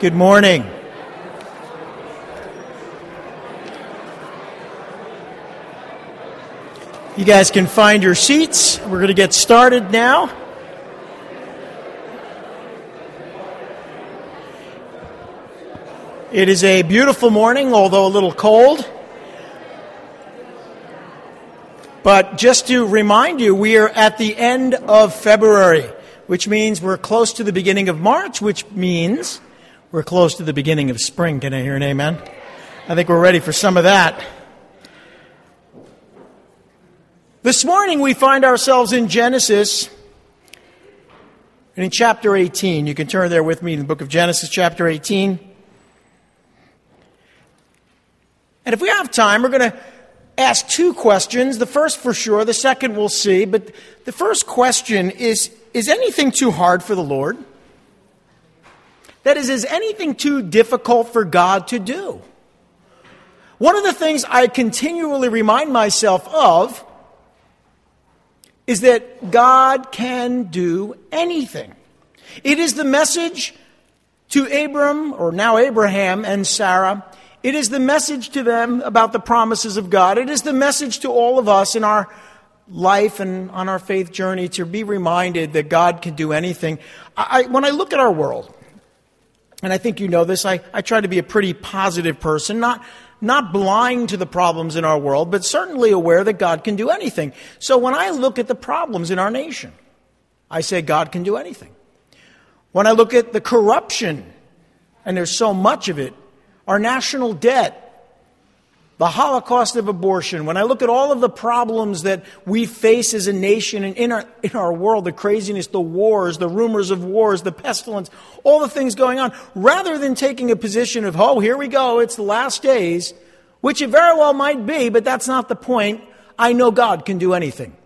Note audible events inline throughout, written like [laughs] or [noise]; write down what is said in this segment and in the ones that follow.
Good morning. You guys can find your seats. We're going to get started now. It is a beautiful morning, although a little cold. But just to remind you, we are at the end of February, which means we're close to the beginning of March, which means we're close to the beginning of spring. Can I hear an amen? I think we're ready for some of that. This morning we find ourselves in Genesis and in chapter 18. You can turn there with me in the book of Genesis, chapter 18. And if we have time, we're going to ask two questions. The first for sure, the second we'll see. But the first question is Is anything too hard for the Lord? That is, is anything too difficult for God to do? One of the things I continually remind myself of is that God can do anything. It is the message to Abram, or now Abraham and Sarah, it is the message to them about the promises of God. It is the message to all of us in our life and on our faith journey to be reminded that God can do anything. I, when I look at our world, and I think you know this, I, I try to be a pretty positive person, not, not blind to the problems in our world, but certainly aware that God can do anything. So when I look at the problems in our nation, I say God can do anything. When I look at the corruption, and there's so much of it, our national debt, the Holocaust of abortion, when I look at all of the problems that we face as a nation and in our, in our world, the craziness, the wars, the rumors of wars, the pestilence, all the things going on, rather than taking a position of, oh, here we go, it's the last days, which it very well might be, but that's not the point. I know God can do anything.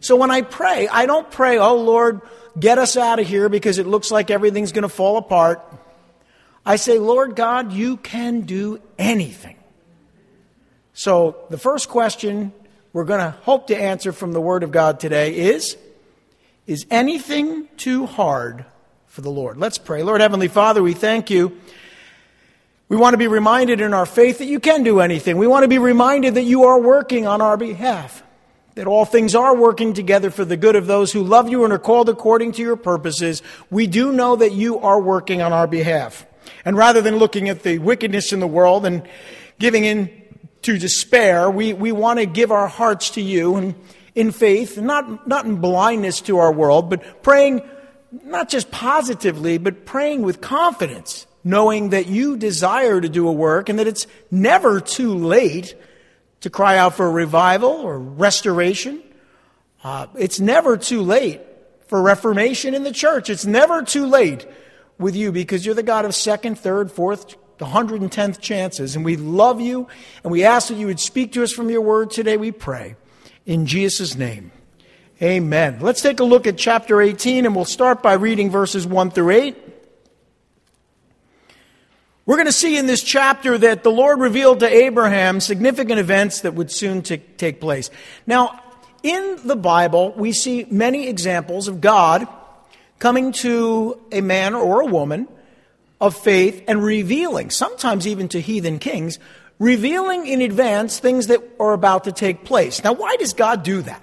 So when I pray, I don't pray, oh, Lord, get us out of here because it looks like everything's going to fall apart. I say, Lord God, you can do anything. So the first question we're going to hope to answer from the Word of God today is Is anything too hard for the Lord? Let's pray. Lord Heavenly Father, we thank you. We want to be reminded in our faith that you can do anything. We want to be reminded that you are working on our behalf, that all things are working together for the good of those who love you and are called according to your purposes. We do know that you are working on our behalf. And rather than looking at the wickedness in the world and giving in to despair, we, we want to give our hearts to you and in faith, not, not in blindness to our world, but praying not just positively, but praying with confidence, knowing that you desire to do a work and that it's never too late to cry out for revival or restoration. Uh, it's never too late for reformation in the church. It's never too late with you because you're the God of second, third, fourth, the 110th chances. And we love you and we ask that you would speak to us from your word today, we pray. In Jesus' name, amen. Let's take a look at chapter 18 and we'll start by reading verses 1 through 8. We're going to see in this chapter that the Lord revealed to Abraham significant events that would soon t- take place. Now, in the Bible, we see many examples of God coming to a man or a woman of faith and revealing, sometimes even to heathen kings, revealing in advance things that are about to take place. Now, why does God do that?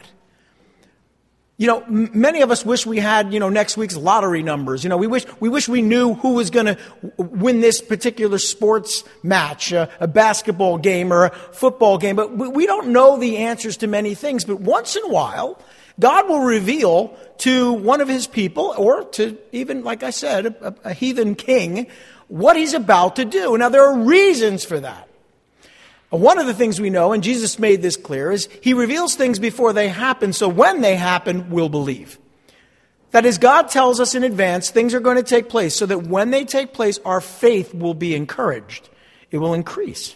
You know, m- many of us wish we had, you know, next week's lottery numbers. You know, we wish, we wish we knew who was going to win this particular sports match, uh, a basketball game or a football game, but we, we don't know the answers to many things. But once in a while, God will reveal to one of his people, or to even, like I said, a, a, heathen king, what he's about to do. Now, there are reasons for that. One of the things we know, and Jesus made this clear, is he reveals things before they happen, so when they happen, we'll believe. That is, God tells us in advance things are going to take place, so that when they take place, our faith will be encouraged. It will increase.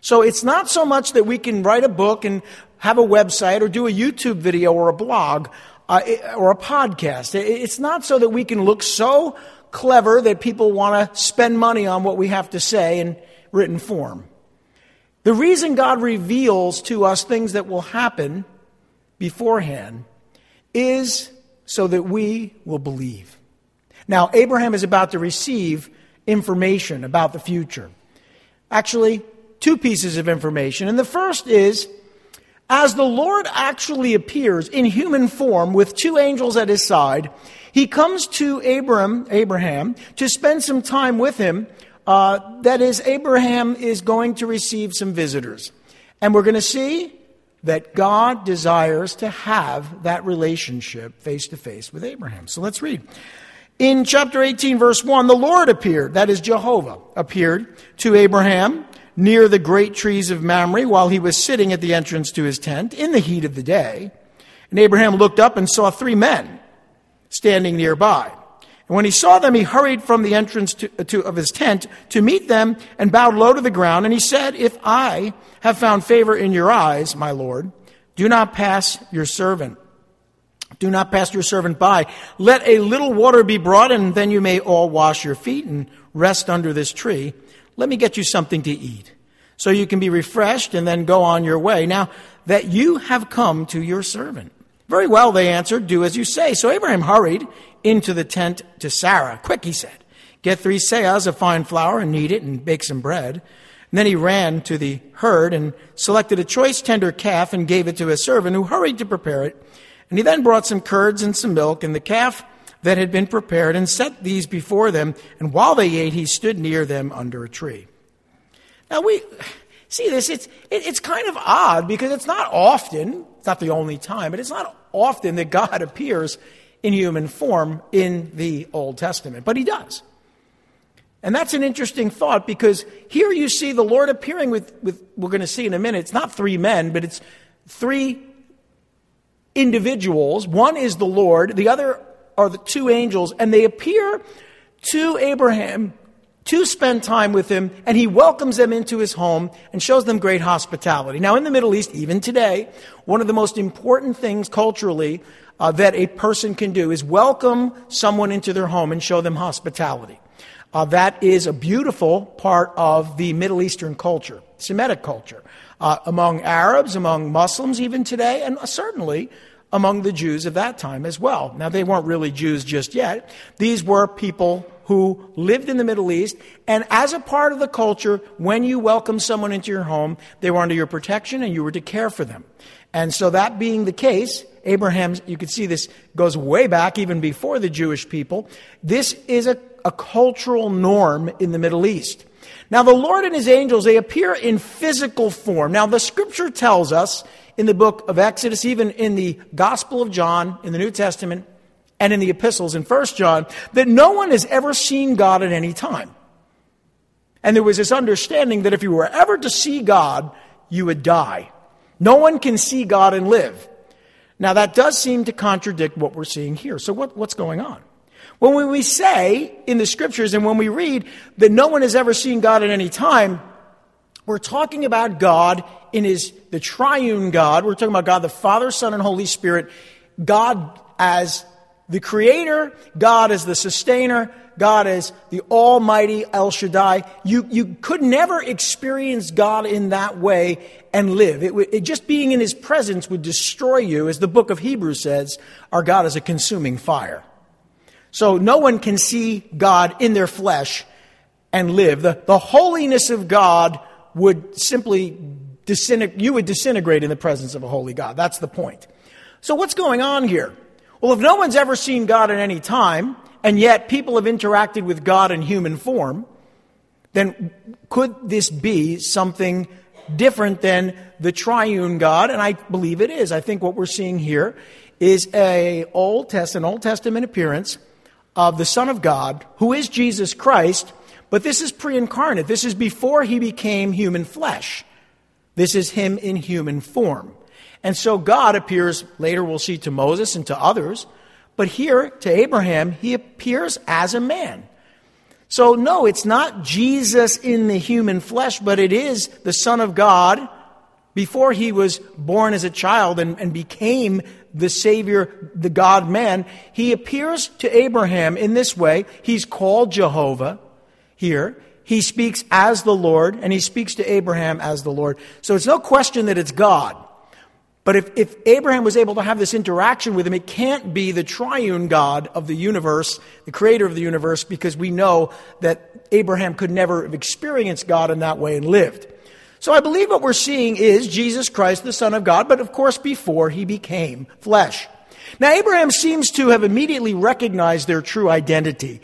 So it's not so much that we can write a book and have a website or do a YouTube video or a blog uh, or a podcast. It's not so that we can look so clever that people want to spend money on what we have to say in written form. The reason God reveals to us things that will happen beforehand is so that we will believe. Now, Abraham is about to receive information about the future. Actually, two pieces of information. And the first is as the Lord actually appears in human form with two angels at his side, he comes to Abram, Abraham to spend some time with him. Uh, that is, Abraham is going to receive some visitors. And we're going to see that God desires to have that relationship face to face with Abraham. So let's read. In chapter 18, verse 1, the Lord appeared, that is Jehovah, appeared to Abraham near the great trees of Mamre while he was sitting at the entrance to his tent in the heat of the day. And Abraham looked up and saw three men standing nearby. And when he saw them, he hurried from the entrance to, to, of his tent to meet them and bowed low to the ground. And he said, If I have found favor in your eyes, my Lord, do not pass your servant. Do not pass your servant by. Let a little water be brought, and then you may all wash your feet and rest under this tree. Let me get you something to eat so you can be refreshed and then go on your way. Now that you have come to your servant. Very well, they answered, do as you say. So Abraham hurried into the tent to Sarah. Quick, he said, get three seahs of fine flour and knead it and bake some bread. And then he ran to the herd and selected a choice tender calf and gave it to his servant who hurried to prepare it. And he then brought some curds and some milk and the calf that had been prepared and set these before them. And while they ate, he stood near them under a tree. Now we see this, it's, it, it's kind of odd because it's not often, it's not the only time, but it's not often that God [laughs] appears in human form in the Old Testament, but he does. And that's an interesting thought because here you see the Lord appearing with, with we're going to see in a minute, it's not three men, but it's three individuals. One is the Lord, the other are the two angels, and they appear to Abraham to spend time with him, and he welcomes them into his home and shows them great hospitality. Now, in the Middle East, even today, one of the most important things culturally uh, that a person can do is welcome someone into their home and show them hospitality. Uh, that is a beautiful part of the Middle Eastern culture, Semitic culture, uh, among Arabs, among Muslims, even today, and certainly among the Jews of that time as well. Now, they weren't really Jews just yet. These were people who lived in the Middle East, and as a part of the culture, when you welcomed someone into your home, they were under your protection and you were to care for them. And so, that being the case, Abraham, you can see this goes way back, even before the Jewish people. This is a, a cultural norm in the Middle East. Now, the Lord and his angels, they appear in physical form. Now, the scripture tells us in the book of Exodus, even in the Gospel of John, in the New Testament, and in the epistles in 1 John, that no one has ever seen God at any time. And there was this understanding that if you were ever to see God, you would die. No one can see God and live. Now, that does seem to contradict what we're seeing here. So, what, what's going on? Well, when we say in the scriptures and when we read that no one has ever seen God at any time, we're talking about God in his, the triune God. We're talking about God the Father, Son, and Holy Spirit. God as the creator, God as the sustainer, God as the almighty El Shaddai. You, you could never experience God in that way and live. It, it, just being in his presence would destroy you, as the book of Hebrews says, our God is a consuming fire. So no one can see God in their flesh and live. The, the holiness of God would simply you would disintegrate in the presence of a holy God. That's the point. So what's going on here? Well, if no one's ever seen God at any time, and yet people have interacted with God in human form, then could this be something different than the triune God? And I believe it is. I think what we're seeing here is a Old Testament, Old Testament appearance of the Son of God, who is Jesus Christ, but this is pre incarnate. This is before he became human flesh. This is him in human form. And so God appears, later we'll see to Moses and to others, but here to Abraham, he appears as a man. So, no, it's not Jesus in the human flesh, but it is the Son of God before he was born as a child and, and became the Savior, the God man. He appears to Abraham in this way. He's called Jehovah here. He speaks as the Lord, and he speaks to Abraham as the Lord. So it's no question that it's God. But if, if Abraham was able to have this interaction with him, it can't be the triune God of the universe, the creator of the universe, because we know that Abraham could never have experienced God in that way and lived. So I believe what we're seeing is Jesus Christ, the Son of God, but of course before he became flesh. Now Abraham seems to have immediately recognized their true identity.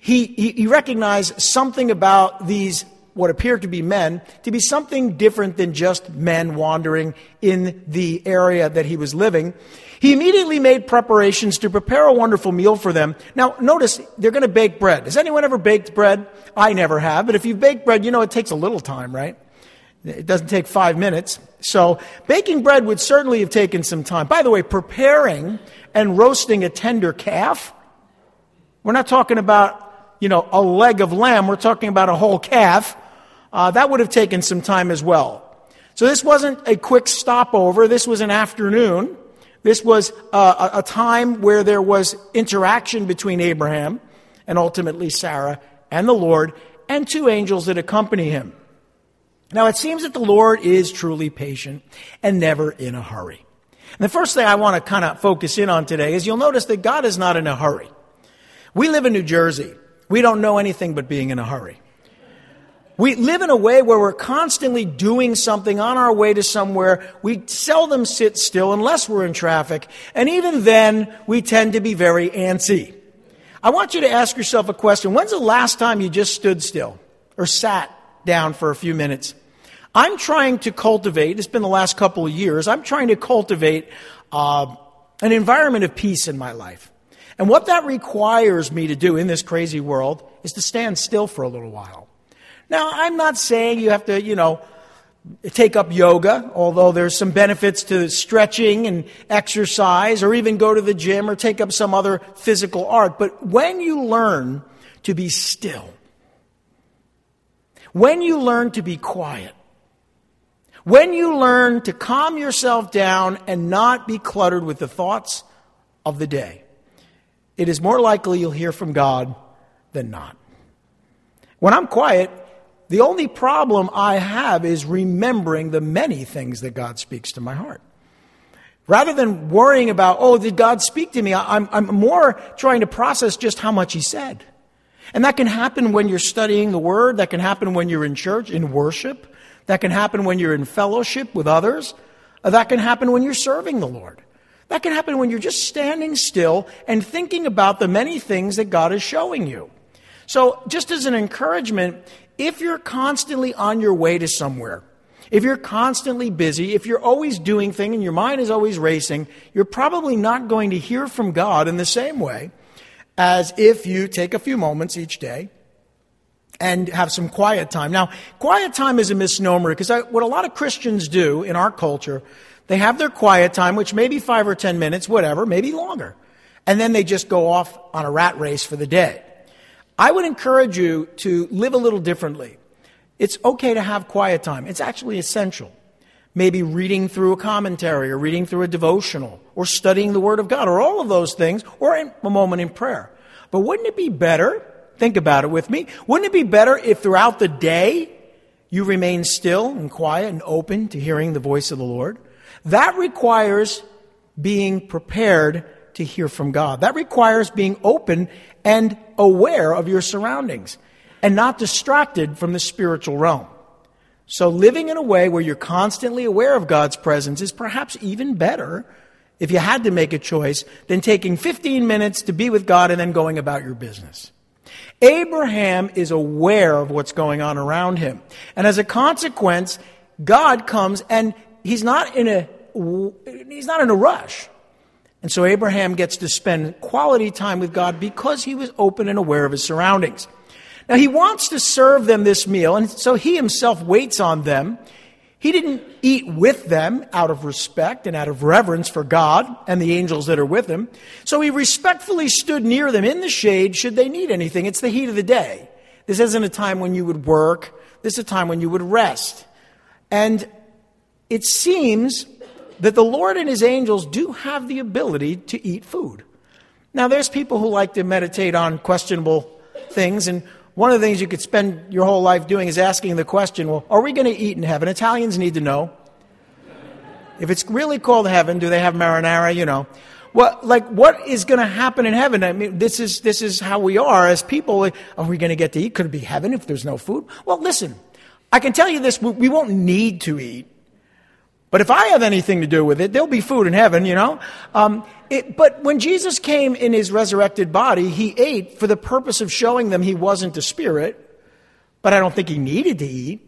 He, he, he recognized something about these what appeared to be men to be something different than just men wandering in the area that he was living. He immediately made preparations to prepare a wonderful meal for them. Now, notice they're going to bake bread. Has anyone ever baked bread? I never have, but if you bake bread, you know it takes a little time, right? It doesn't take five minutes. So, baking bread would certainly have taken some time. By the way, preparing and roasting a tender calf, we're not talking about you know, a leg of lamb. We're talking about a whole calf. Uh, that would have taken some time as well. So this wasn't a quick stopover. This was an afternoon. This was uh, a time where there was interaction between Abraham and ultimately Sarah and the Lord and two angels that accompany him. Now it seems that the Lord is truly patient and never in a hurry. And the first thing I want to kind of focus in on today is you'll notice that God is not in a hurry. We live in New Jersey. We don't know anything but being in a hurry. We live in a way where we're constantly doing something on our way to somewhere. We seldom sit still unless we're in traffic. And even then, we tend to be very antsy. I want you to ask yourself a question. When's the last time you just stood still or sat down for a few minutes? I'm trying to cultivate, it's been the last couple of years, I'm trying to cultivate uh, an environment of peace in my life. And what that requires me to do in this crazy world is to stand still for a little while. Now, I'm not saying you have to, you know, take up yoga, although there's some benefits to stretching and exercise, or even go to the gym or take up some other physical art. But when you learn to be still, when you learn to be quiet, when you learn to calm yourself down and not be cluttered with the thoughts of the day, it is more likely you'll hear from God than not. When I'm quiet, the only problem I have is remembering the many things that God speaks to my heart. Rather than worrying about, oh, did God speak to me? I'm, I'm more trying to process just how much He said. And that can happen when you're studying the Word. That can happen when you're in church, in worship. That can happen when you're in fellowship with others. Uh, that can happen when you're serving the Lord. That can happen when you're just standing still and thinking about the many things that God is showing you. So, just as an encouragement, if you're constantly on your way to somewhere, if you're constantly busy, if you're always doing things and your mind is always racing, you're probably not going to hear from God in the same way as if you take a few moments each day and have some quiet time. Now, quiet time is a misnomer because what a lot of Christians do in our culture they have their quiet time, which may be five or ten minutes, whatever, maybe longer. And then they just go off on a rat race for the day. I would encourage you to live a little differently. It's okay to have quiet time. It's actually essential. Maybe reading through a commentary or reading through a devotional or studying the Word of God or all of those things or a moment in prayer. But wouldn't it be better? Think about it with me. Wouldn't it be better if throughout the day you remain still and quiet and open to hearing the voice of the Lord? That requires being prepared to hear from God. That requires being open and aware of your surroundings and not distracted from the spiritual realm. So, living in a way where you're constantly aware of God's presence is perhaps even better if you had to make a choice than taking 15 minutes to be with God and then going about your business. Abraham is aware of what's going on around him. And as a consequence, God comes and he's not in a he's not in a rush. And so Abraham gets to spend quality time with God because he was open and aware of his surroundings. Now he wants to serve them this meal, and so he himself waits on them. He didn't eat with them out of respect and out of reverence for God and the angels that are with him. So he respectfully stood near them in the shade should they need anything. It's the heat of the day. This isn't a time when you would work. This is a time when you would rest. And it seems that the Lord and his angels do have the ability to eat food. Now, there's people who like to meditate on questionable things, and one of the things you could spend your whole life doing is asking the question, well, are we going to eat in heaven? Italians need to know. If it's really called heaven, do they have marinara? You know. What, like, what is going to happen in heaven? I mean, this is, this is how we are as people. Are we going to get to eat? Could it be heaven if there's no food? Well, listen, I can tell you this, we won't need to eat. But if I have anything to do with it, there'll be food in heaven, you know? Um, it, but when Jesus came in his resurrected body, he ate for the purpose of showing them he wasn't a spirit, but I don't think he needed to eat.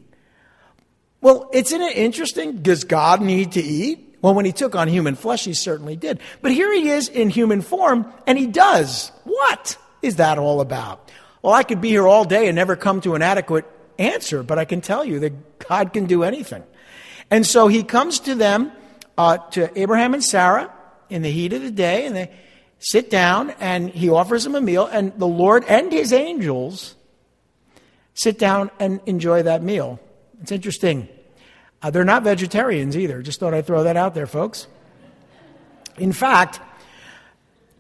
Well, isn't it interesting? Does God need to eat? Well, when he took on human flesh, he certainly did. But here he is in human form, and he does. What is that all about? Well, I could be here all day and never come to an adequate answer, but I can tell you that God can do anything. And so he comes to them, uh, to Abraham and Sarah, in the heat of the day, and they sit down, and he offers them a meal, and the Lord and his angels sit down and enjoy that meal. It's interesting. Uh, they're not vegetarians either. Just thought I'd throw that out there, folks. In fact,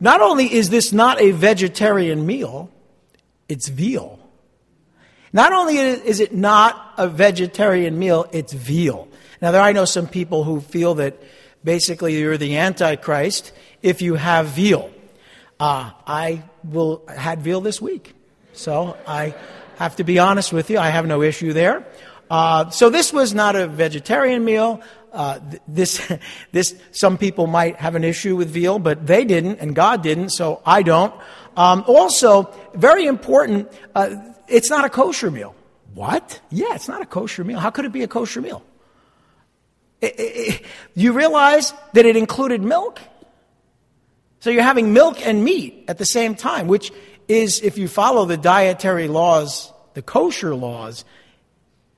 not only is this not a vegetarian meal, it's veal. Not only is it not a vegetarian meal, it's veal. Now, there I know some people who feel that basically you're the Antichrist if you have veal. Uh, I will had veal this week, so I have to be honest with you. I have no issue there. Uh, so this was not a vegetarian meal. Uh, this, [laughs] this, some people might have an issue with veal, but they didn't, and God didn't, so I don't. Um, also, very important, uh, it's not a kosher meal. What? Yeah, it's not a kosher meal. How could it be a kosher meal? You realize that it included milk? So you're having milk and meat at the same time, which is, if you follow the dietary laws, the kosher laws,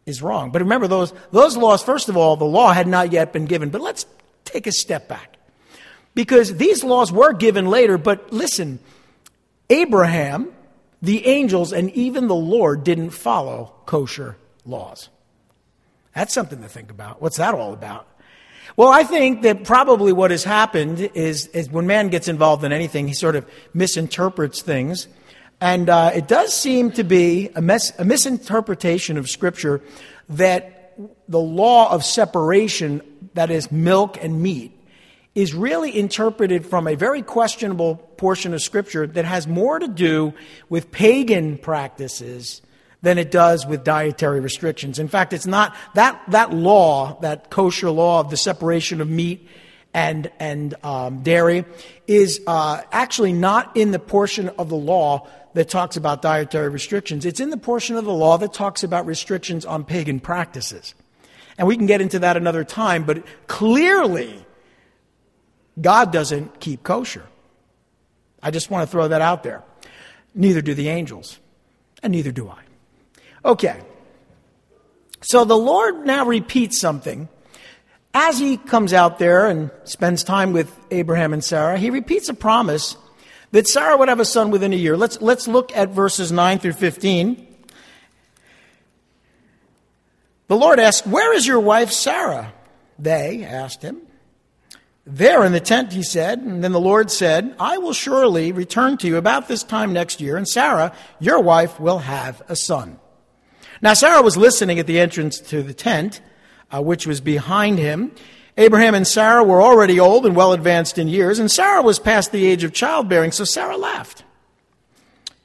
is wrong. But remember, those, those laws, first of all, the law had not yet been given. But let's take a step back. Because these laws were given later, but listen, Abraham, the angels, and even the Lord didn't follow kosher laws. That's something to think about. What's that all about? Well, I think that probably what has happened is, is when man gets involved in anything, he sort of misinterprets things. And uh, it does seem to be a, mes- a misinterpretation of Scripture that the law of separation, that is, milk and meat, is really interpreted from a very questionable portion of Scripture that has more to do with pagan practices than it does with dietary restrictions. In fact, it's not that, that law, that kosher law of the separation of meat and, and um, dairy, is uh, actually not in the portion of the law that talks about dietary restrictions. It's in the portion of the law that talks about restrictions on pagan practices. And we can get into that another time, but clearly, God doesn't keep kosher. I just want to throw that out there. Neither do the angels, and neither do I. Okay. So the Lord now repeats something. As he comes out there and spends time with Abraham and Sarah, he repeats a promise that Sarah would have a son within a year. Let's, let's look at verses 9 through 15. The Lord asked, Where is your wife Sarah? They asked him. There in the tent, he said. And then the Lord said, I will surely return to you about this time next year, and Sarah, your wife, will have a son. Now, Sarah was listening at the entrance to the tent, uh, which was behind him. Abraham and Sarah were already old and well advanced in years, and Sarah was past the age of childbearing, so Sarah laughed.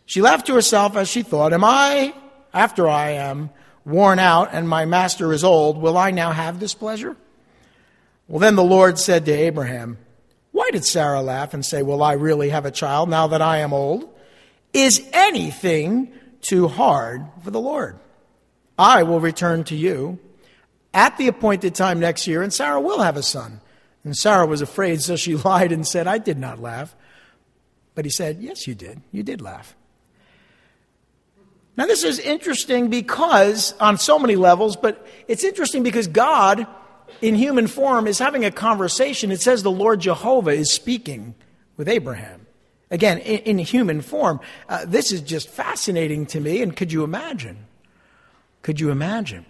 She laughed to herself as she thought, Am I, after I am worn out and my master is old, will I now have this pleasure? Well, then the Lord said to Abraham, Why did Sarah laugh and say, Will I really have a child now that I am old? Is anything too hard for the Lord? I will return to you at the appointed time next year, and Sarah will have a son. And Sarah was afraid, so she [laughs] lied and said, I did not laugh. But he said, Yes, you did. You did laugh. Now, this is interesting because, on so many levels, but it's interesting because God, in human form, is having a conversation. It says the Lord Jehovah is speaking with Abraham. Again, in, in human form. Uh, this is just fascinating to me, and could you imagine? Could you imagine?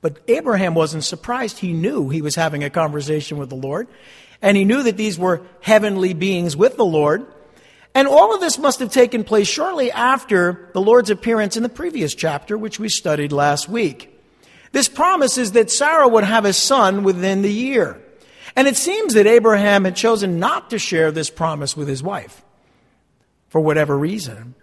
But Abraham wasn't surprised. He knew he was having a conversation with the Lord. And he knew that these were heavenly beings with the Lord. And all of this must have taken place shortly after the Lord's appearance in the previous chapter, which we studied last week. This promise is that Sarah would have a son within the year. And it seems that Abraham had chosen not to share this promise with his wife for whatever reason.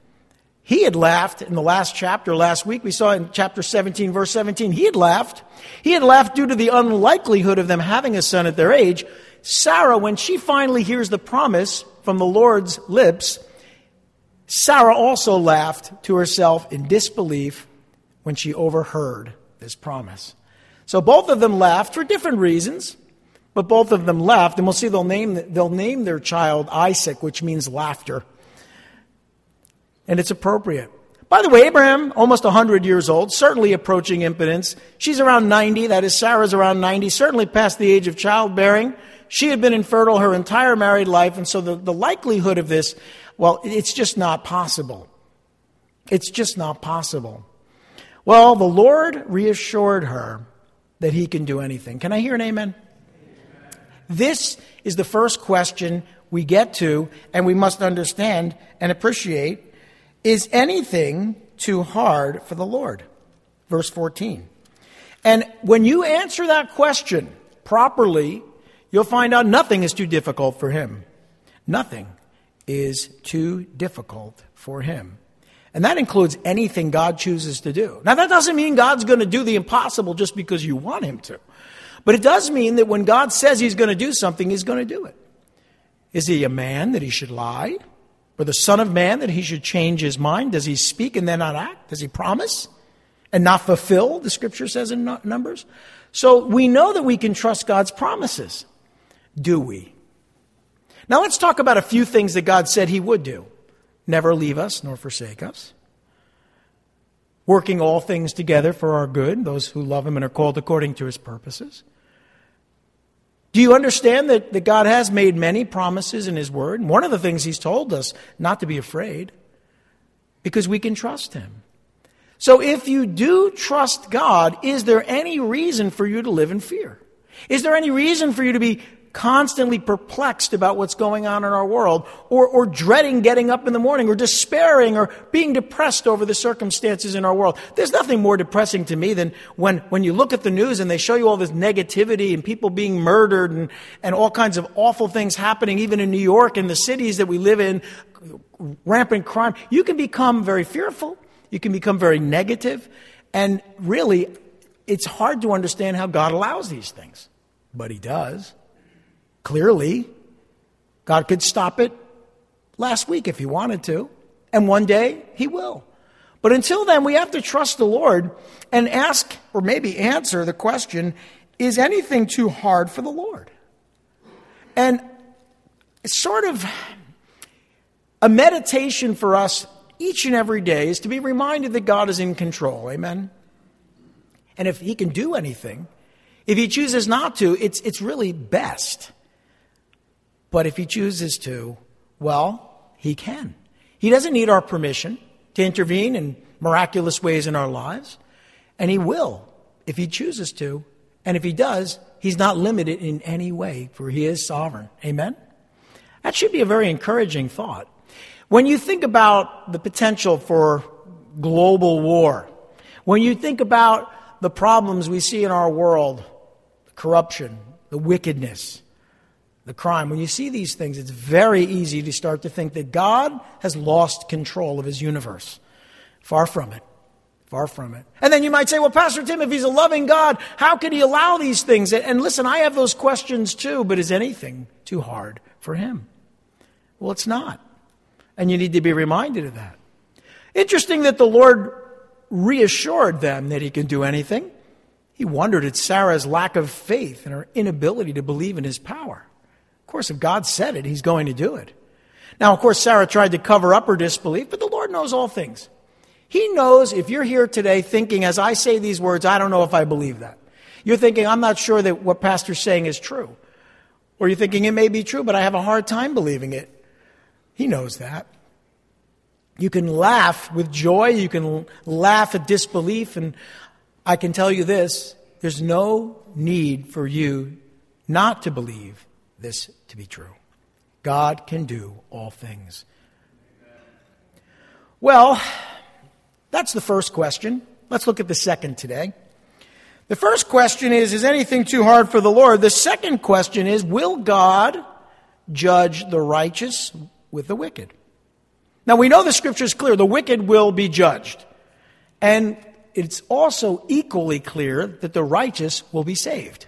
He had laughed in the last chapter last week. We saw in chapter 17, verse 17. He had laughed. He had laughed due to the unlikelihood of them having a son at their age. Sarah, when she finally hears the promise from the Lord's lips, Sarah also laughed to herself in disbelief when she overheard this promise. So both of them laughed for different reasons, but both of them laughed, and we'll see they'll name, they'll name their child Isaac, which means laughter. And it's appropriate. By the way, Abraham, almost 100 years old, certainly approaching impotence. She's around 90, that is, Sarah's around 90, certainly past the age of childbearing. She had been infertile her entire married life, and so the, the likelihood of this, well, it's just not possible. It's just not possible. Well, the Lord reassured her that he can do anything. Can I hear an amen? amen? This is the first question we get to, and we must understand and appreciate is anything too hard for the Lord? Verse 14. And when you answer that question properly, you'll find out nothing is too difficult for him. Nothing is too difficult for him. And that includes anything God chooses to do. Now, that doesn't mean God's going to do the impossible just because you want him to. But it does mean that when God says he's going to do something, he's going to do it. Is he a man that he should lie? Or the Son of Man that he should change his mind? Does he speak and then not act? Does he promise and not fulfill, the scripture says in Numbers? So we know that we can trust God's promises. Do we? Now let's talk about a few things that God said he would do never leave us nor forsake us. Working all things together for our good, those who love him and are called according to his purposes. Do you understand that, that God has made many promises in His Word? And one of the things He's told us not to be afraid because we can trust Him. So if you do trust God, is there any reason for you to live in fear? Is there any reason for you to be constantly perplexed about what's going on in our world, or, or dreading getting up in the morning, or despairing, or being depressed over the circumstances in our world. There's nothing more depressing to me than when, when you look at the news and they show you all this negativity and people being murdered and, and all kinds of awful things happening, even in New York and the cities that we live in, rampant crime. You can become very fearful. You can become very negative, And really, it's hard to understand how God allows these things. But He does. Clearly, God could stop it last week if He wanted to, and one day He will. But until then, we have to trust the Lord and ask, or maybe answer the question is anything too hard for the Lord? And it's sort of a meditation for us each and every day is to be reminded that God is in control. Amen? And if He can do anything, if He chooses not to, it's, it's really best. But if he chooses to, well, he can. He doesn't need our permission to intervene in miraculous ways in our lives. And he will if he chooses to. And if he does, he's not limited in any way, for he is sovereign. Amen? That should be a very encouraging thought. When you think about the potential for global war, when you think about the problems we see in our world, the corruption, the wickedness, the crime. When you see these things, it's very easy to start to think that God has lost control of his universe. Far from it. Far from it. And then you might say, well, Pastor Tim, if he's a loving God, how could he allow these things? And listen, I have those questions too, but is anything too hard for him? Well, it's not. And you need to be reminded of that. Interesting that the Lord reassured them that he can do anything. He wondered at Sarah's lack of faith and her inability to believe in his power course, if God said it, He's going to do it. Now, of course, Sarah tried to cover up her disbelief, but the Lord knows all things. He knows if you're here today thinking, as I say these words, I don't know if I believe that. You're thinking, I'm not sure that what Pastor's saying is true. Or you're thinking, it may be true, but I have a hard time believing it. He knows that. You can laugh with joy, you can laugh at disbelief, and I can tell you this there's no need for you not to believe this to be true. God can do all things. Well, that's the first question. Let's look at the second today. The first question is Is anything too hard for the Lord? The second question is Will God judge the righteous with the wicked? Now we know the scripture is clear the wicked will be judged. And it's also equally clear that the righteous will be saved.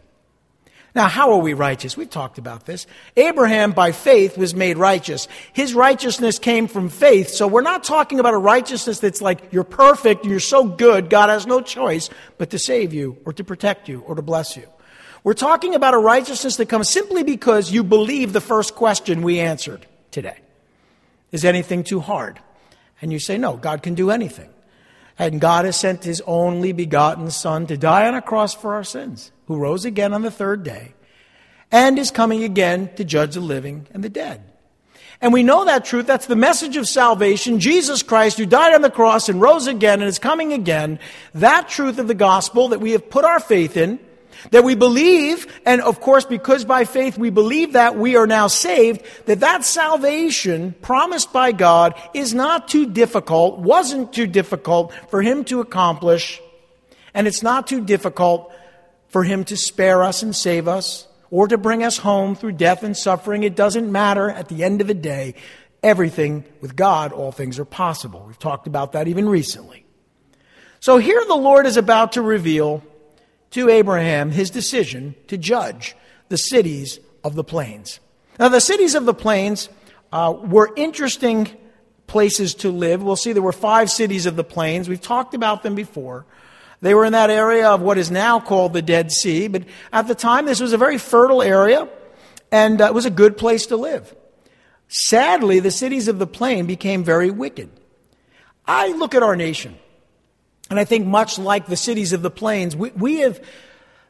Now, how are we righteous? We've talked about this. Abraham, by faith, was made righteous. His righteousness came from faith. So we're not talking about a righteousness that's like you're perfect, you're so good, God has no choice but to save you or to protect you or to bless you. We're talking about a righteousness that comes simply because you believe the first question we answered today. Is anything too hard? And you say, no, God can do anything. And God has sent his only begotten Son to die on a cross for our sins, who rose again on the third day, and is coming again to judge the living and the dead. And we know that truth. That's the message of salvation. Jesus Christ, who died on the cross and rose again and is coming again. That truth of the gospel that we have put our faith in that we believe, and of course, because by faith we believe that we are now saved, that that salvation promised by God is not too difficult, wasn't too difficult for Him to accomplish, and it's not too difficult for Him to spare us and save us, or to bring us home through death and suffering. It doesn't matter at the end of the day. Everything with God, all things are possible. We've talked about that even recently. So here the Lord is about to reveal to Abraham his decision to judge the cities of the plains. Now, the cities of the plains uh, were interesting places to live. We'll see there were five cities of the plains. We've talked about them before. They were in that area of what is now called the Dead Sea, but at the time, this was a very fertile area, and uh, it was a good place to live. Sadly, the cities of the plain became very wicked. I look at our nation. And I think, much like the cities of the plains, we, we have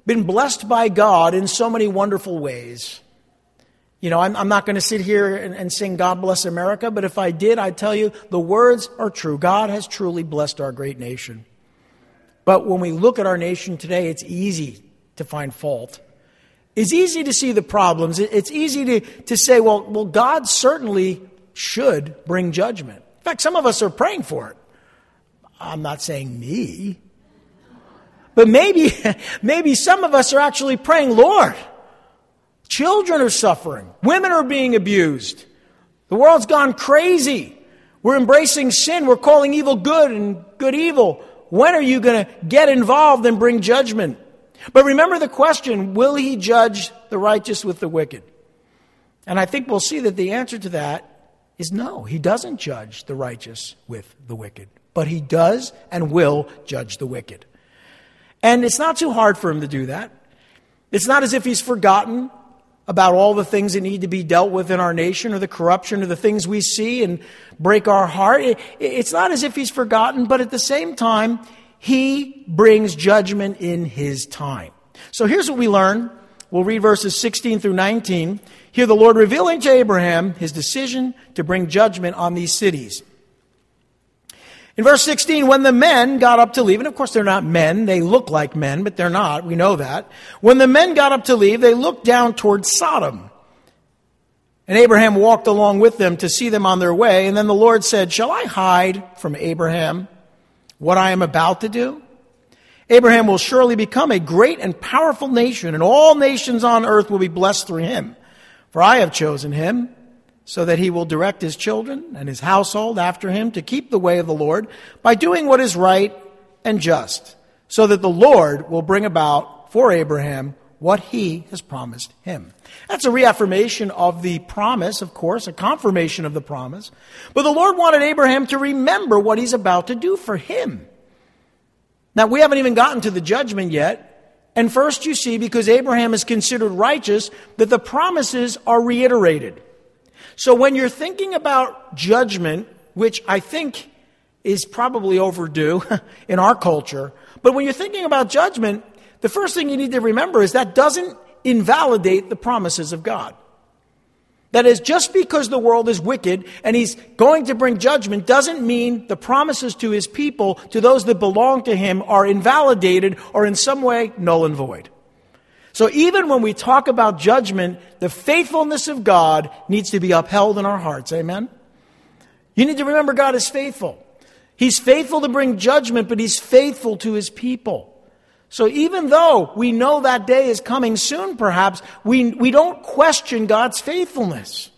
been blessed by God in so many wonderful ways. You know, I'm, I'm not going to sit here and, and, sing God Bless America, but if I did, I'd tell you the words are true. God has truly blessed our great nation. But when we look at our nation today, it's easy to find fault. It's easy to see the problems. It's easy to, to say, well, well, God certainly should bring judgment. In fact, some of us are praying for it. I'm not saying me. But maybe, [laughs] maybe some of us are actually praying, Lord, children are suffering. Women are being abused. The world's gone crazy. We're embracing sin. We're calling evil good and good evil. When are you going to get involved and bring judgment? But remember the question, will he judge the righteous with the wicked? And I think we'll see that the answer to that is no. He doesn't judge the righteous with the wicked but he does and will judge the wicked. And it's not too hard for him to do that. It's not as if he's forgotten about all the things that need to be dealt with in our nation or the corruption or the things we see and break our heart. It's not as if he's forgotten, but at the same time, he brings judgment in his time. So here's what we learn. We'll read verses 16 through 19. Here the Lord revealing to Abraham his decision to bring judgment on these cities. In verse 16, when the men got up to leave, and of course they're not men, they look like men, but they're not, we know that. When the men got up to leave, they looked down toward Sodom. And Abraham walked along with them to see them on their way, and then the Lord said, Shall I hide from Abraham what I am about to do? Abraham will surely become a great and powerful nation, and all nations on earth will be blessed through him. For I have chosen him so that he will direct his children and his household after him to keep the way of the Lord by doing what is right and just, so that the Lord will bring about for Abraham what he has promised him. That's a reaffirmation of the promise, of course, a confirmation of the promise. But the Lord wanted Abraham to remember what he's about to do for him. Now, we haven't even gotten to the judgment yet. And first, you see, because Abraham is considered righteous, that the promises are reiterated. So when you're thinking about judgment, which I think is probably overdue [laughs] in our culture, but when you're thinking about judgment, the first thing you need to remember is that doesn't invalidate the promises of God. That is, just because the world is wicked and he's going to bring judgment doesn't mean the promises to his people, to those that belong to him, are invalidated or in some way null and void. So even when we talk about judgment, the faithfulness of God needs to be upheld in our hearts. Amen? You need to remember God is faithful. He's faithful to bring judgment, but He's faithful to His people. So even though we know that day is coming soon, perhaps, we, we don't question God's faithfulness.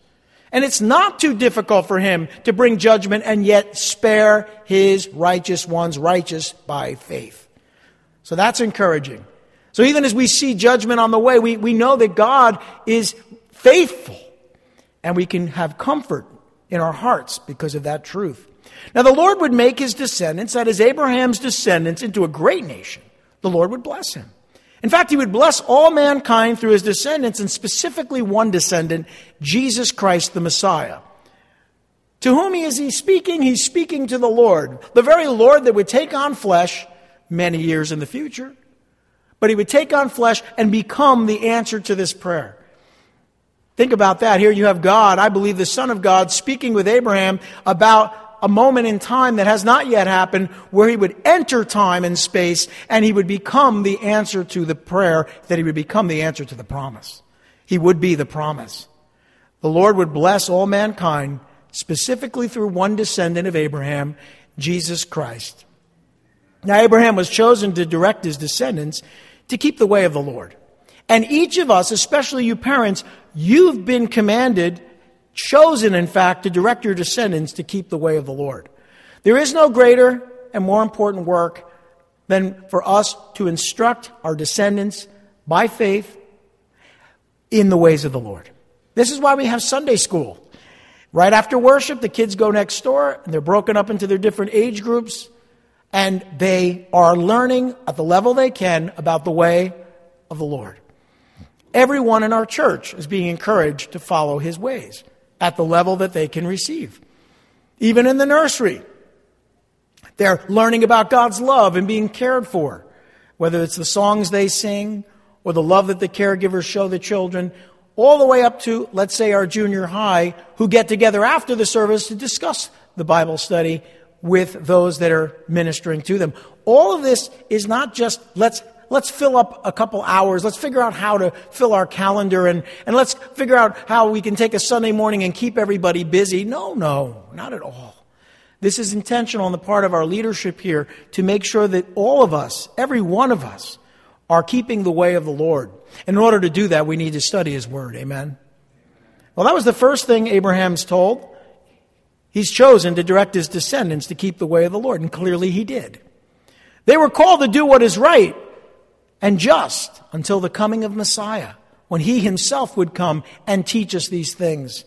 And it's not too difficult for him to bring judgment and yet spare his righteous ones righteous by faith. So that's encouraging. So even as we see judgment on the way, we, we know that God is faithful and we can have comfort in our hearts because of that truth. Now the Lord would make his descendants, that is Abraham's descendants, into a great nation the Lord would bless him. In fact, he would bless all mankind through his descendants, and specifically one descendant, Jesus Christ the Messiah. To whom he is he speaking? He's speaking to the Lord, the very Lord that would take on flesh many years in the future. But he would take on flesh and become the answer to this prayer. Think about that. Here you have God, I believe the Son of God, speaking with Abraham about a moment in time that has not yet happened where he would enter time and space and he would become the answer to the prayer, that he would become the answer to the promise. He would be the promise. The Lord would bless all mankind, specifically through one descendant of Abraham, Jesus Christ. Now, Abraham was chosen to direct his descendants to keep the way of the Lord. And each of us, especially you parents, you've been commanded chosen, in fact, to direct your descendants to keep the way of the Lord. There is no greater and more important work than for us to instruct our descendants by faith in the ways of the Lord. This is why we have Sunday school. Right after worship, the kids go next door and they're broken up into their different age groups and they are learning at the level they can about the way of the Lord. Everyone in our church is being encouraged to follow his ways at the level that they can receive. Even in the nursery, they're learning about God's love and being cared for, whether it's the songs they sing or the love that the caregivers show the children, all the way up to, let's say, our junior high, who get together after the service to discuss the Bible study with those that are ministering to them. All of this is not just let's let's fill up a couple hours. Let's figure out how to fill our calendar and, and let's figure out how we can take a Sunday morning and keep everybody busy. No, no, not at all. This is intentional on the part of our leadership here to make sure that all of us, every one of us, are keeping the way of the Lord. In order to do that, we need to study His Word. Amen. Well, that was the first thing Abraham's told. He's chosen to direct his descendants to keep the way of the Lord, and clearly he did. They were called to do what is right, and just until the coming of Messiah, when he himself would come and teach us these things.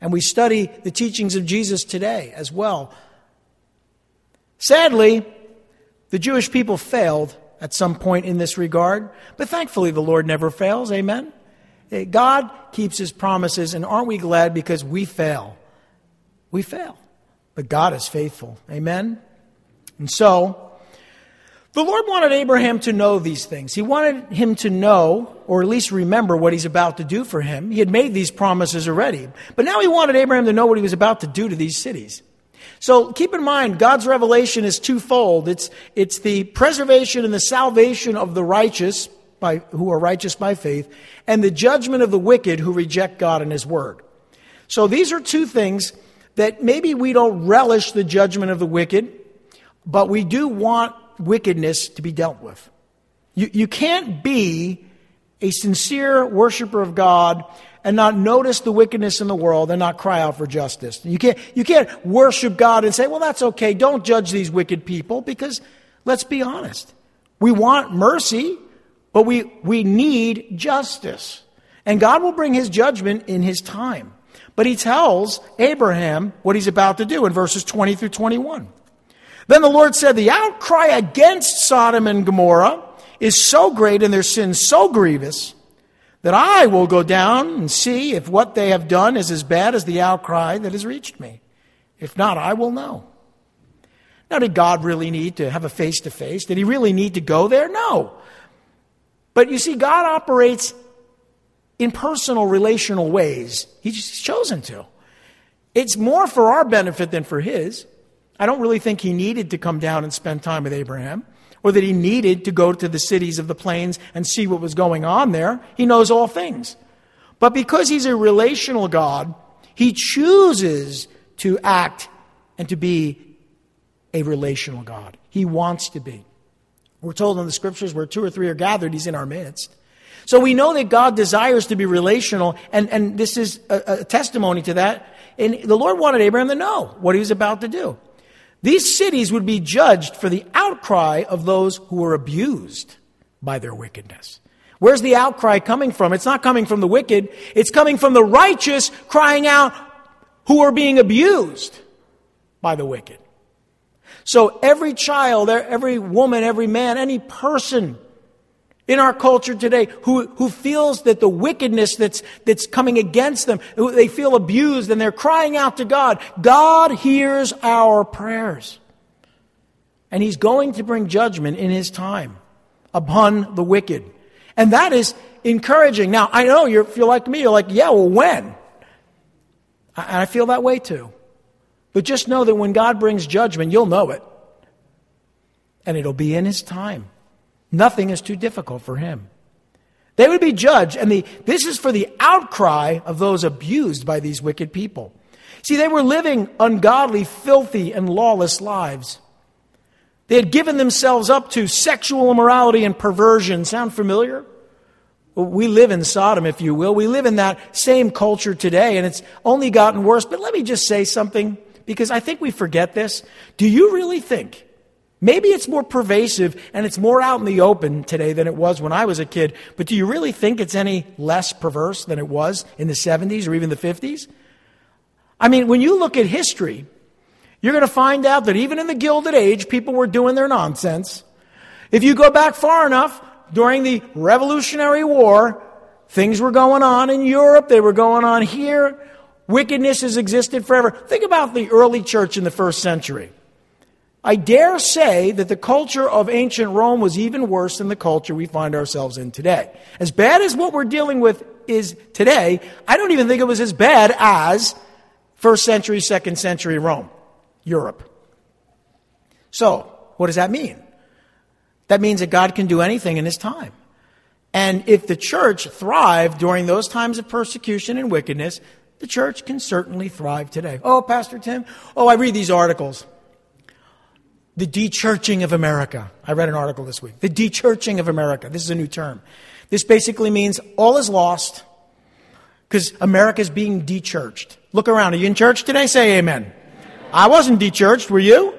And we study the teachings of Jesus today as well. Sadly, the Jewish people failed at some point in this regard, but thankfully the Lord never fails. Amen. Eh, God keeps his promises, and aren't we glad because we fail? We fail, but God is faithful. Amen. And so, the Lord wanted Abraham to know these things. He wanted him to know, or at least remember, what he's about to do for him. He had made these promises already. But now he wanted Abraham to know what he was about to do to these cities. So keep in mind, God's revelation is twofold. It's, it's the preservation and the salvation of the righteous, by, who are righteous by faith, and the judgment of the wicked who reject God and his word. So these are two things that maybe we don't relish the judgment of the wicked, but we do want wickedness to be dealt with. You, you can't be a sincere worshiper of God and not notice the wickedness in the world and not cry out for justice. You can't, you can't worship God and say, well, that's okay. Don't judge these wicked people because let's be honest. We want mercy, but we, we need justice. And God will bring his judgment in his time. But he tells Abraham what he's about to do in verses 20 through 21. Then the Lord said, The outcry against Sodom and Gomorrah is so great and their sin so grievous that I will go down and see if what they have done is as bad as the outcry that has reached me. If not, I will know. Now, did God really need to have a face to face? Did he really need to go there? No. But you see, God operates in personal, relational ways. He's chosen to. It's more for our benefit than for his. I don't really think he needed to come down and spend time with Abraham, or that he needed to go to the cities of the plains and see what was going on there. He knows all things. But because he's a relational God, he chooses to act and to be a relational God. He wants to be. We're told in the scriptures where two or three are gathered, he's in our midst. So we know that God desires to be relational, and, and this is a, a testimony to that. And the Lord wanted Abraham to know what he was about to do. These cities would be judged for the outcry of those who were abused by their wickedness. Where's the outcry coming from? It's not coming from the wicked. It's coming from the righteous crying out who are being abused by the wicked. So every child, every woman, every man, any person in our culture today who, who feels that the wickedness that's, that's coming against them, they feel abused and they're crying out to God. God hears our prayers. And He's going to bring judgment in His time upon the wicked. And that is encouraging. Now, I know you're you're like me. You're like, yeah, well, when? And I feel that way too. But just know that when God brings judgment, you'll know it. And it'll be in His time. Nothing is too difficult for him. They would be judged, and the, this is for the outcry of those abused by these wicked people. See, they were living ungodly, filthy, and lawless lives. They had given themselves up to sexual immorality and perversion. Sound familiar? We live in Sodom, if you will. We live in that same culture today, and it's only gotten worse. But let me just say something, because I think we forget this. Do you really think Maybe it's more pervasive and it's more out in the open today than it was when I was a kid, but do you really think it's any less perverse than it was in the 70s or even the 50s? I mean, when you look at history, you're going to find out that even in the Gilded Age, people were doing their nonsense. If you go back far enough, during the Revolutionary War, things were going on in Europe, they were going on here. Wickedness has existed forever. Think about the early church in the first century. I dare say that the culture of ancient Rome was even worse than the culture we find ourselves in today. As bad as what we're dealing with is today, I don't even think it was as bad as first century, second century Rome, Europe. So, what does that mean? That means that God can do anything in His time. And if the church thrived during those times of persecution and wickedness, the church can certainly thrive today. Oh, Pastor Tim, oh, I read these articles the dechurching of America. I read an article this week. The dechurching of America. This is a new term. This basically means all is lost because America is being dechurched. Look around. Are you in church today? Say amen. I wasn't dechurched. Were you?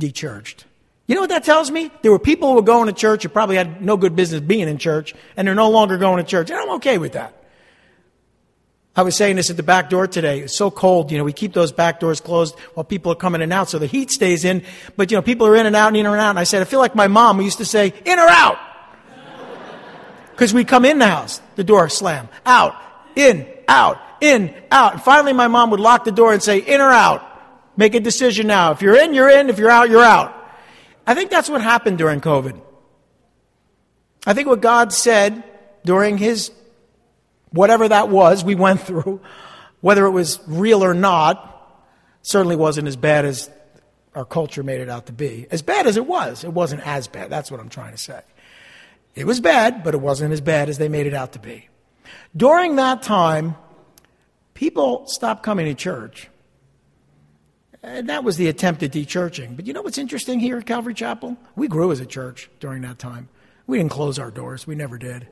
Dechurched. You know what that tells me? There were people who were going to church who probably had no good business being in church, and they're no longer going to church. And I'm okay with that. I was saying this at the back door today. It's so cold, you know, we keep those back doors closed while people are coming in and out so the heat stays in. But, you know, people are in and out and in and out. And I said, I feel like my mom used to say, in or out. [laughs] Because we come in the house, the door slam, out, in, out, in, out. And finally my mom would lock the door and say, in or out. Make a decision now. If you're in, you're in. If you're out, you're out. I think that's what happened during COVID. I think what God said during his whatever that was we went through, whether it was real or not, certainly wasn't as bad as our culture made it out to be. As bad as it was, it wasn't as bad. That's what I'm trying to say. It was bad, but it wasn't as bad as they made it out to be. During that time, people stopped coming to church. And that was the attempt at dechurching. But you know what's interesting here at Calvary Chapel? We grew as a church during that time. We didn't close our doors. We never did.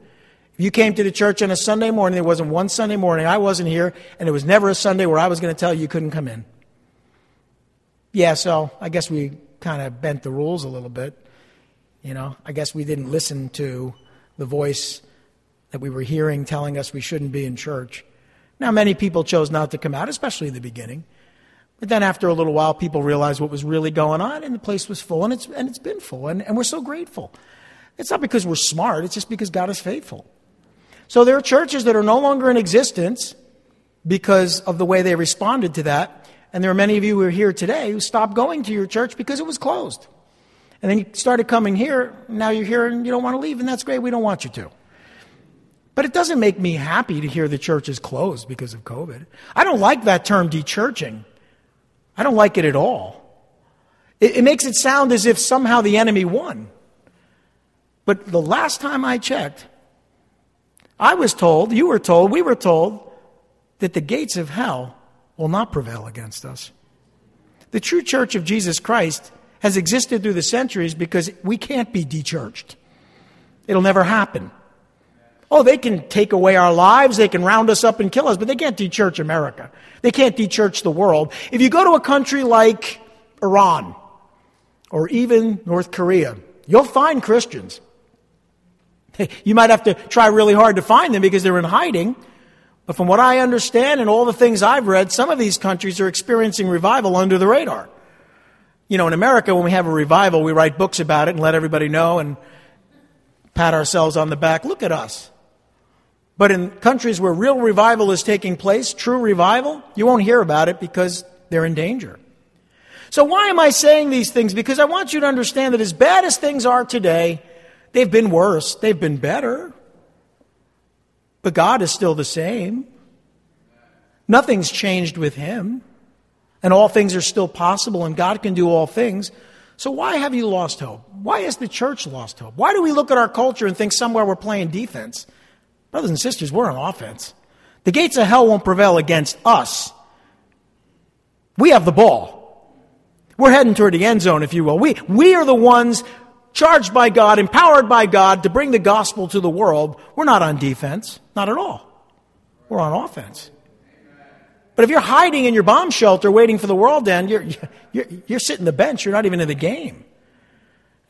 If you came to the church on a Sunday morning, there wasn't one Sunday morning I wasn't here, and it was never a Sunday where I was going to tell you you couldn't come in. Yeah, so I guess we kind of bent the rules a little bit. You know, I guess we didn't listen to the voice that we were hearing telling us we shouldn't be in church. Now, many people chose not to come out, especially in the beginning. But then after a little while, people realized what was really going on, and the place was full, and it's, and it's been full, and, and we're so grateful. It's not because we're smart, it's just because God is faithful. So there are churches that are no longer in existence because of the way they responded to that. And there are many of you who are here today who stopped going to your church because it was closed. And then you started coming here, now you're here and you don't want to leave, and that's great, we don't want you to. But it doesn't make me happy to hear the church is closed because of COVID. I don't like that term dechurching. I don't like it at all. It, it makes it sound as if somehow the enemy won. But the last time I checked, I was told, you were told, we were told that the gates of hell will not prevail against us. The true church of Jesus Christ has existed through the centuries because we can't be dechurched. It'll never happen. Oh, they can take away our lives, they can round us up and kill us, but they can't dechurch America. They can't dechurch the world. If you go to a country like Iran or even North Korea, you'll find Christians. You might have to try really hard to find them because they're in hiding. But from what I understand and all the things I've read, some of these countries are experiencing revival under the radar. You know, in America, when we have a revival, we write books about it and let everybody know and pat ourselves on the back. Look at us. But in countries where real revival is taking place, true revival, you won't hear about it because they're in danger. So why am I saying these things? Because I want you to understand that as bad as things are today, they've been worse. They've been better. But God is still the same. Nothing's changed with Him. And all things are still possible, and God can do all things. So why have you lost hope? Why has the church lost hope? Why do we look at our culture and think somewhere we're playing defense? Brothers and sisters, we're on offense. The gates of hell won't prevail against us. We have the ball. We're heading toward the end zone, if you will. We, we are the ones charged by God, empowered by God to bring the gospel to the world. We're not on defense. Not at all. We're on offense. But if you're hiding in your bomb shelter waiting for the world to end, you're, you're, you're sitting the bench. You're not even in the game.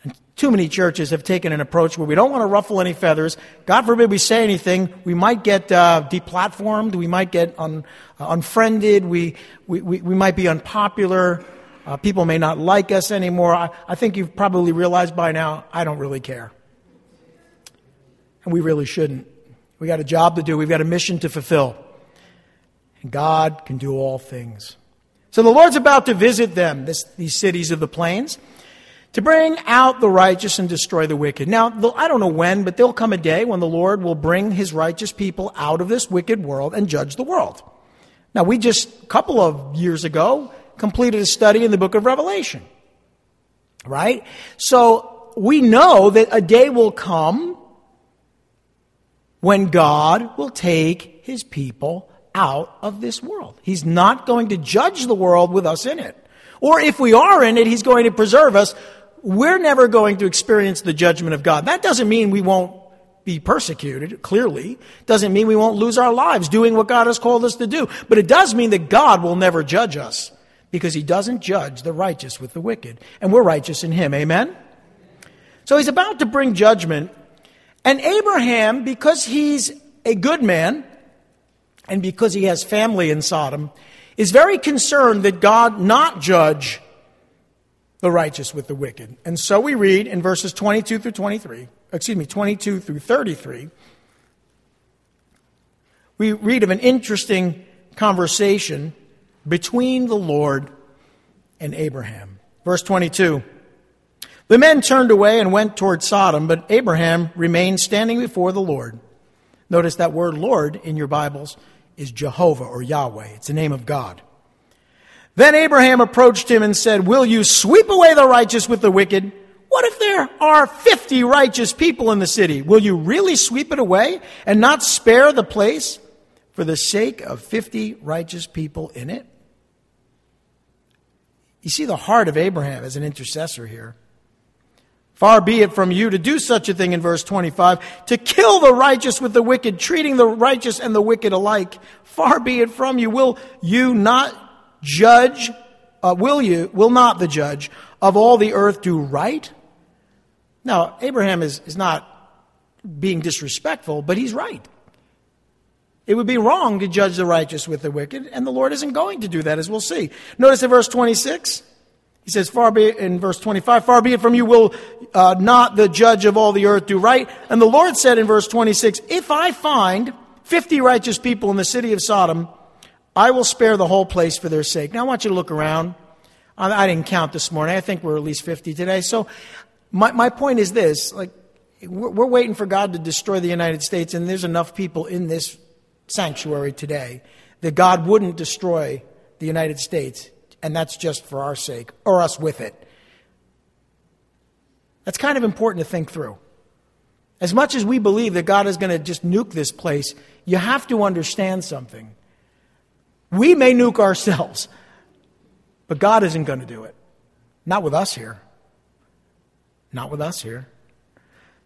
And Too many churches have taken an approach where we don't want to ruffle any feathers. God forbid we say anything. We might get uh, deplatformed. We might get un, uh, unfriended. We, we, we, we, might be unpopular. Uh, people may not like us anymore. I, I think you've probably realized by now, I don't really care. And we really shouldn't. We got a job to do. We've got a mission to fulfill. And God can do all things. So the Lord's about to visit them, this, these cities of the plains to bring out the righteous and destroy the wicked. Now, I don't know when, but there'll come a day when the Lord will bring his righteous people out of this wicked world and judge the world. Now, we just, a couple of years ago, completed a study in the book of Revelation. Right? So, we know that a day will come when God will take his people out of this world. He's not going to judge the world with us in it. Or if we are in it, he's going to preserve us we're never going to experience the judgment of God. That doesn't mean we won't be persecuted, clearly. Doesn't mean we won't lose our lives doing what God has called us to do. But it does mean that God will never judge us because he doesn't judge the righteous with the wicked. And we're righteous in him. Amen? So he's about to bring judgment. And Abraham, because he's a good man and because he has family in Sodom, is very concerned that God not judge the righteous with the wicked. And so we read in verses 22 through 23, excuse me, 22 through 33, we read of an interesting conversation between the Lord and Abraham. Verse 22. The men turned away and went toward Sodom, but Abraham remained standing before the Lord. Notice that word Lord in your Bibles is Jehovah or Yahweh. It's the name of God. Then Abraham approached him and said, Will you sweep away the righteous with the wicked? What if there are 50 righteous people in the city? Will you really sweep it away and not spare the place for the sake of 50 righteous people in it? You see the heart of Abraham as an intercessor here. Far be it from you to do such a thing in verse 25, to kill the righteous with the wicked, treating the righteous and the wicked alike. Far be it from you. Will you not judge, uh, will you, will not the judge of all the earth do right? Now, Abraham is, is not being disrespectful, but he's right. It would be wrong to judge the righteous with the wicked, and the Lord isn't going to do that, as we'll see. Notice in verse 26, he says, far be it, in verse 25, far be it from you, will uh, not the judge of all the earth do right? And the Lord said in verse 26, if I find 50 righteous people in the city of Sodom, I will spare the whole place for their sake. Now I want you to look around. I didn't count this morning. I think we're at least 50 today. So my, my point is this, like, we're, we're waiting for God to destroy the United States and there's enough people in this sanctuary today that God wouldn't destroy the United States and that's just for our sake or us with it. That's kind of important to think through. As much as we believe that God is going to just nuke this place, you have to understand something. We may nuke ourselves, but God isn't going to do it. Not with us here. Not with us here.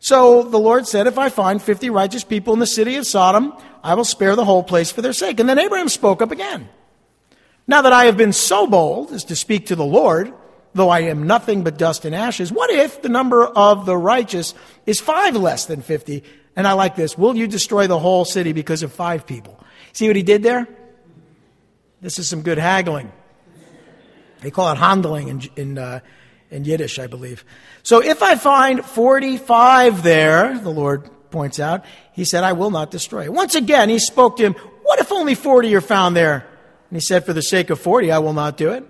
So the Lord said, If I find 50 righteous people in the city of Sodom, I will spare the whole place for their sake. And then Abraham spoke up again. Now that I have been so bold as to speak to the Lord, though I am nothing but dust and ashes, what if the number of the righteous is five less than 50? And I like this. Will you destroy the whole city because of five people? See what he did there? This is some good haggling. They call it hondling in, in, uh, in Yiddish, I believe. So if I find 45 there, the Lord points out, he said, I will not destroy it. Once again, he spoke to him, What if only 40 are found there? And he said, For the sake of 40, I will not do it.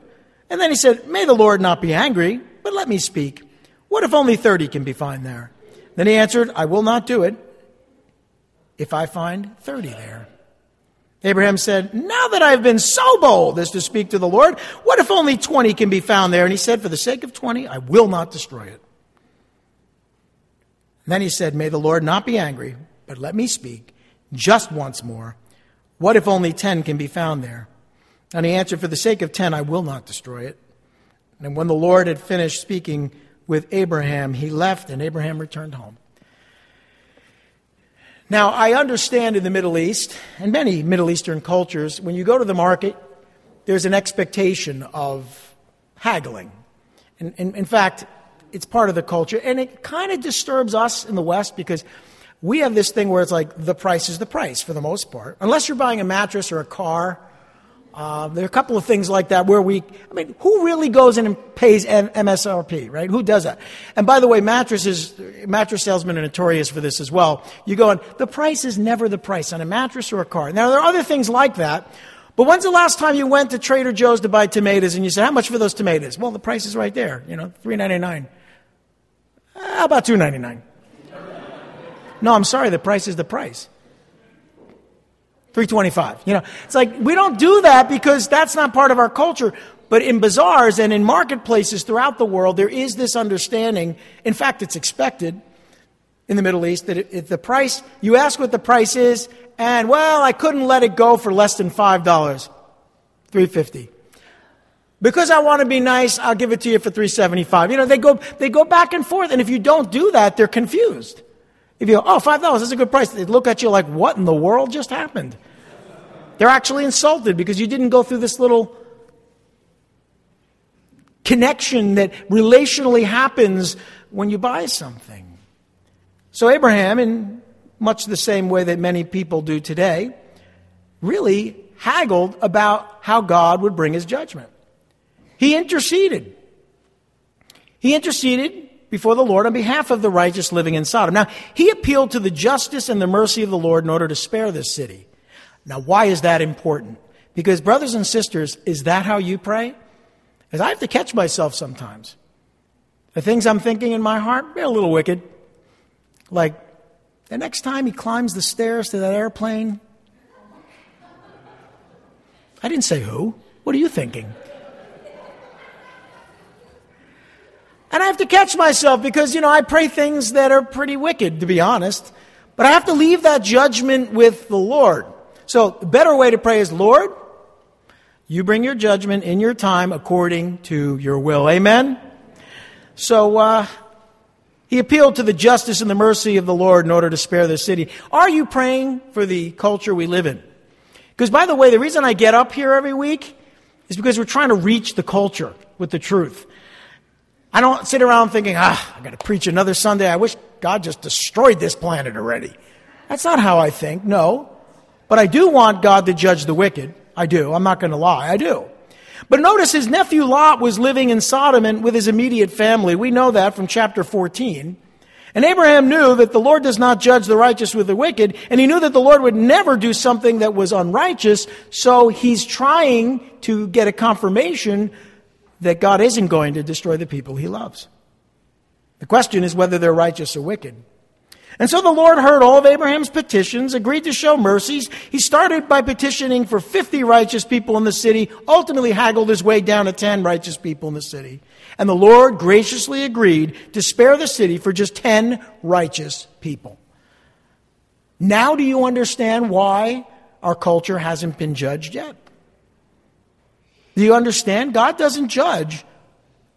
And then he said, May the Lord not be angry, but let me speak. What if only 30 can be found there? Then he answered, I will not do it if I find 30 there. Abraham said, Now that I've been so bold as to speak to the Lord, what if only 20 can be found there? And he said, For the sake of 20, I will not destroy it. And then he said, May the Lord not be angry, but let me speak just once more. What if only 10 can be found there? And he answered, For the sake of 10, I will not destroy it. And when the Lord had finished speaking with Abraham, he left, and Abraham returned home. Now, I understand in the Middle East and many Middle Eastern cultures, when you go to the market, there's an expectation of haggling. And, in, in fact, it's part of the culture, and it kind of disturbs us in the West because we have this thing where it's like the price is the price for the most part. Unless you're buying a mattress or a car uh, there are a couple of things like that where we, I mean, who really goes in and pays MSRP, right? Who does that? And by the way, mattresses, mattress salesmen are notorious for this as well. You go and the price is never the price on a mattress or a car. Now, there are other things like that. But when's the last time you went to Trader Joe's to buy tomatoes and you said, how much for those tomatoes? Well, the price is right there, you know, three ninety nine. How about two ninety nine? No, I'm sorry, the price is the price. 325. You know, it's like we don't do that because that's not part of our culture. But in bazaars and in marketplaces throughout the world, there is this understanding. In fact, it's expected in the Middle East that if the price, you ask what the price is, and well, I couldn't let it go for less than $5, 350 because I want to be nice, I'll give it to you for 375. You know, they go, they go back and forth. And if you don't do that, they're confused. If you go, oh, $5, that's a good price, they look at you like, what in the world just happened? They're actually insulted because you didn't go through this little connection that relationally happens when you buy something. So, Abraham, in much the same way that many people do today, really haggled about how God would bring his judgment. He interceded. He interceded before the Lord on behalf of the righteous living in Sodom. Now, he appealed to the justice and the mercy of the Lord in order to spare this city. Now, why is that important? Because, brothers and sisters, is that how you pray? Because I have to catch myself sometimes. The things I'm thinking in my heart, they're a little wicked. Like, the next time he climbs the stairs to that airplane, I didn't say who. What are you thinking? And I have to catch myself because, you know, I pray things that are pretty wicked, to be honest. But I have to leave that judgment with the Lord. So, the better way to pray is, Lord, you bring your judgment in your time according to your will. Amen? So, uh, he appealed to the justice and the mercy of the Lord in order to spare the city. Are you praying for the culture we live in? Because, by the way, the reason I get up here every week is because we're trying to reach the culture with the truth. I don't sit around thinking, ah, I got to preach another Sunday. I wish God just destroyed this planet already. That's not how I think, no. But I do want God to judge the wicked. I do. I'm not going to lie. I do. But notice his nephew Lot was living in Sodom and with his immediate family. We know that from chapter 14. And Abraham knew that the Lord does not judge the righteous with the wicked, and he knew that the Lord would never do something that was unrighteous, so he's trying to get a confirmation that God isn't going to destroy the people he loves. The question is whether they're righteous or wicked. And so the Lord heard all of Abraham's petitions, agreed to show mercies. He started by petitioning for 50 righteous people in the city, ultimately haggled his way down to 10 righteous people in the city. And the Lord graciously agreed to spare the city for just 10 righteous people. Now, do you understand why our culture hasn't been judged yet? Do you understand? God doesn't judge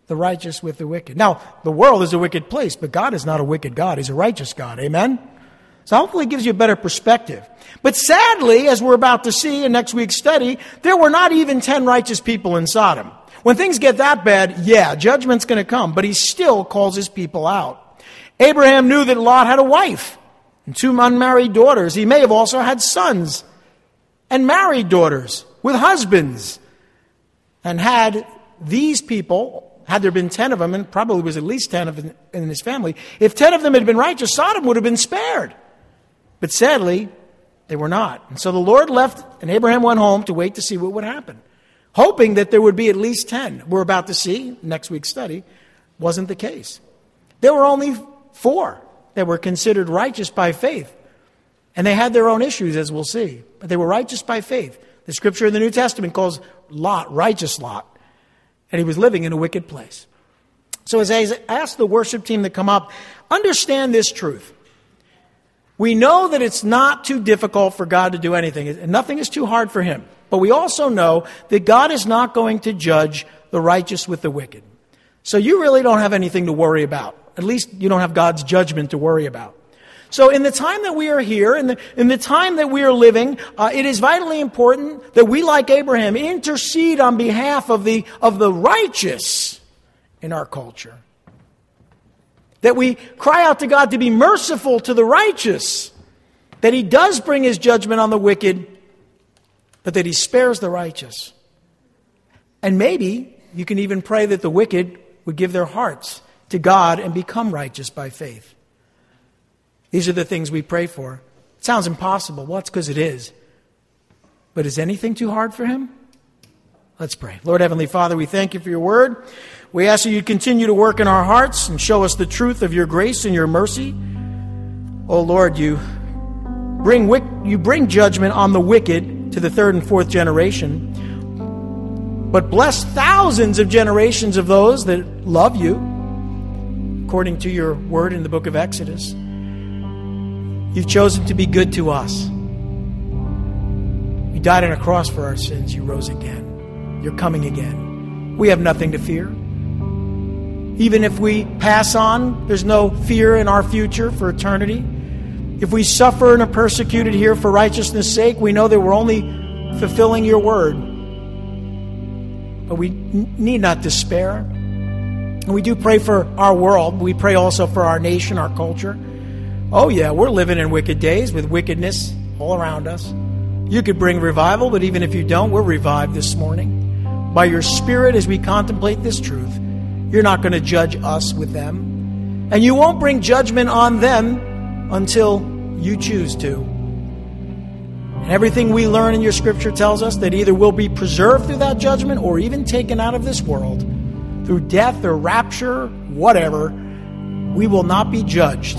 the righteous with the wicked. Now, the world is a wicked place, but God is not a wicked God. He's a righteous God. Amen? So hopefully it gives you a better perspective. But sadly, as we're about to see in next week's study, there were not even 10 righteous people in Sodom. When things get that bad, yeah, judgment's going to come, but he still calls his people out. Abraham knew that Lot had a wife and two unmarried daughters. He may have also had sons and married daughters with husbands. And had these people, had there been 10 of them, and probably was at least 10 of them in his family, if 10 of them had been righteous, Sodom would have been spared. But sadly, they were not. And so the Lord left, and Abraham went home to wait to see what would happen, hoping that there would be at least 10. We're about to see, next week's study, wasn't the case. There were only four that were considered righteous by faith. And they had their own issues, as we'll see. But they were righteous by faith. The scripture in the New Testament calls Lot righteous Lot. And he was living in a wicked place. So as I ask the worship team to come up, understand this truth. We know that it's not too difficult for God to do anything, and nothing is too hard for him. But we also know that God is not going to judge the righteous with the wicked. So you really don't have anything to worry about. At least you don't have God's judgment to worry about. So, in the time that we are here, in the, in the time that we are living, uh, it is vitally important that we, like Abraham, intercede on behalf of the, of the righteous in our culture. That we cry out to God to be merciful to the righteous. That He does bring His judgment on the wicked, but that He spares the righteous. And maybe you can even pray that the wicked would give their hearts to God and become righteous by faith. These are the things we pray for. It sounds impossible. Well, it's because it is. But is anything too hard for Him? Let's pray. Lord Heavenly Father, we thank you for your word. We ask that you continue to work in our hearts and show us the truth of your grace and your mercy. Oh Lord, you bring, you bring judgment on the wicked to the third and fourth generation, but bless thousands of generations of those that love you, according to your word in the book of Exodus. You've chosen to be good to us. You died on a cross for our sins. You rose again. You're coming again. We have nothing to fear. Even if we pass on, there's no fear in our future for eternity. If we suffer and are persecuted here for righteousness' sake, we know that we're only fulfilling your word. But we need not despair. And we do pray for our world. We pray also for our nation, our culture. Oh, yeah, we're living in wicked days with wickedness all around us. You could bring revival, but even if you don't, we're revived this morning. By your Spirit, as we contemplate this truth, you're not going to judge us with them. And you won't bring judgment on them until you choose to. And everything we learn in your Scripture tells us that either we'll be preserved through that judgment or even taken out of this world through death or rapture, whatever. We will not be judged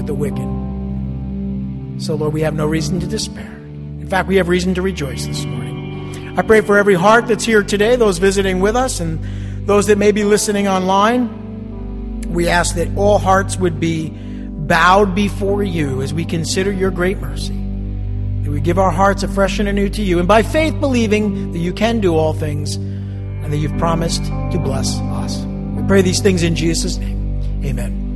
with the wicked. So, Lord, we have no reason to despair. In fact, we have reason to rejoice this morning. I pray for every heart that's here today, those visiting with us, and those that may be listening online. We ask that all hearts would be bowed before you as we consider your great mercy. That we give our hearts afresh and anew to you, and by faith believing that you can do all things and that you've promised to bless us. We pray these things in Jesus' name. Amen.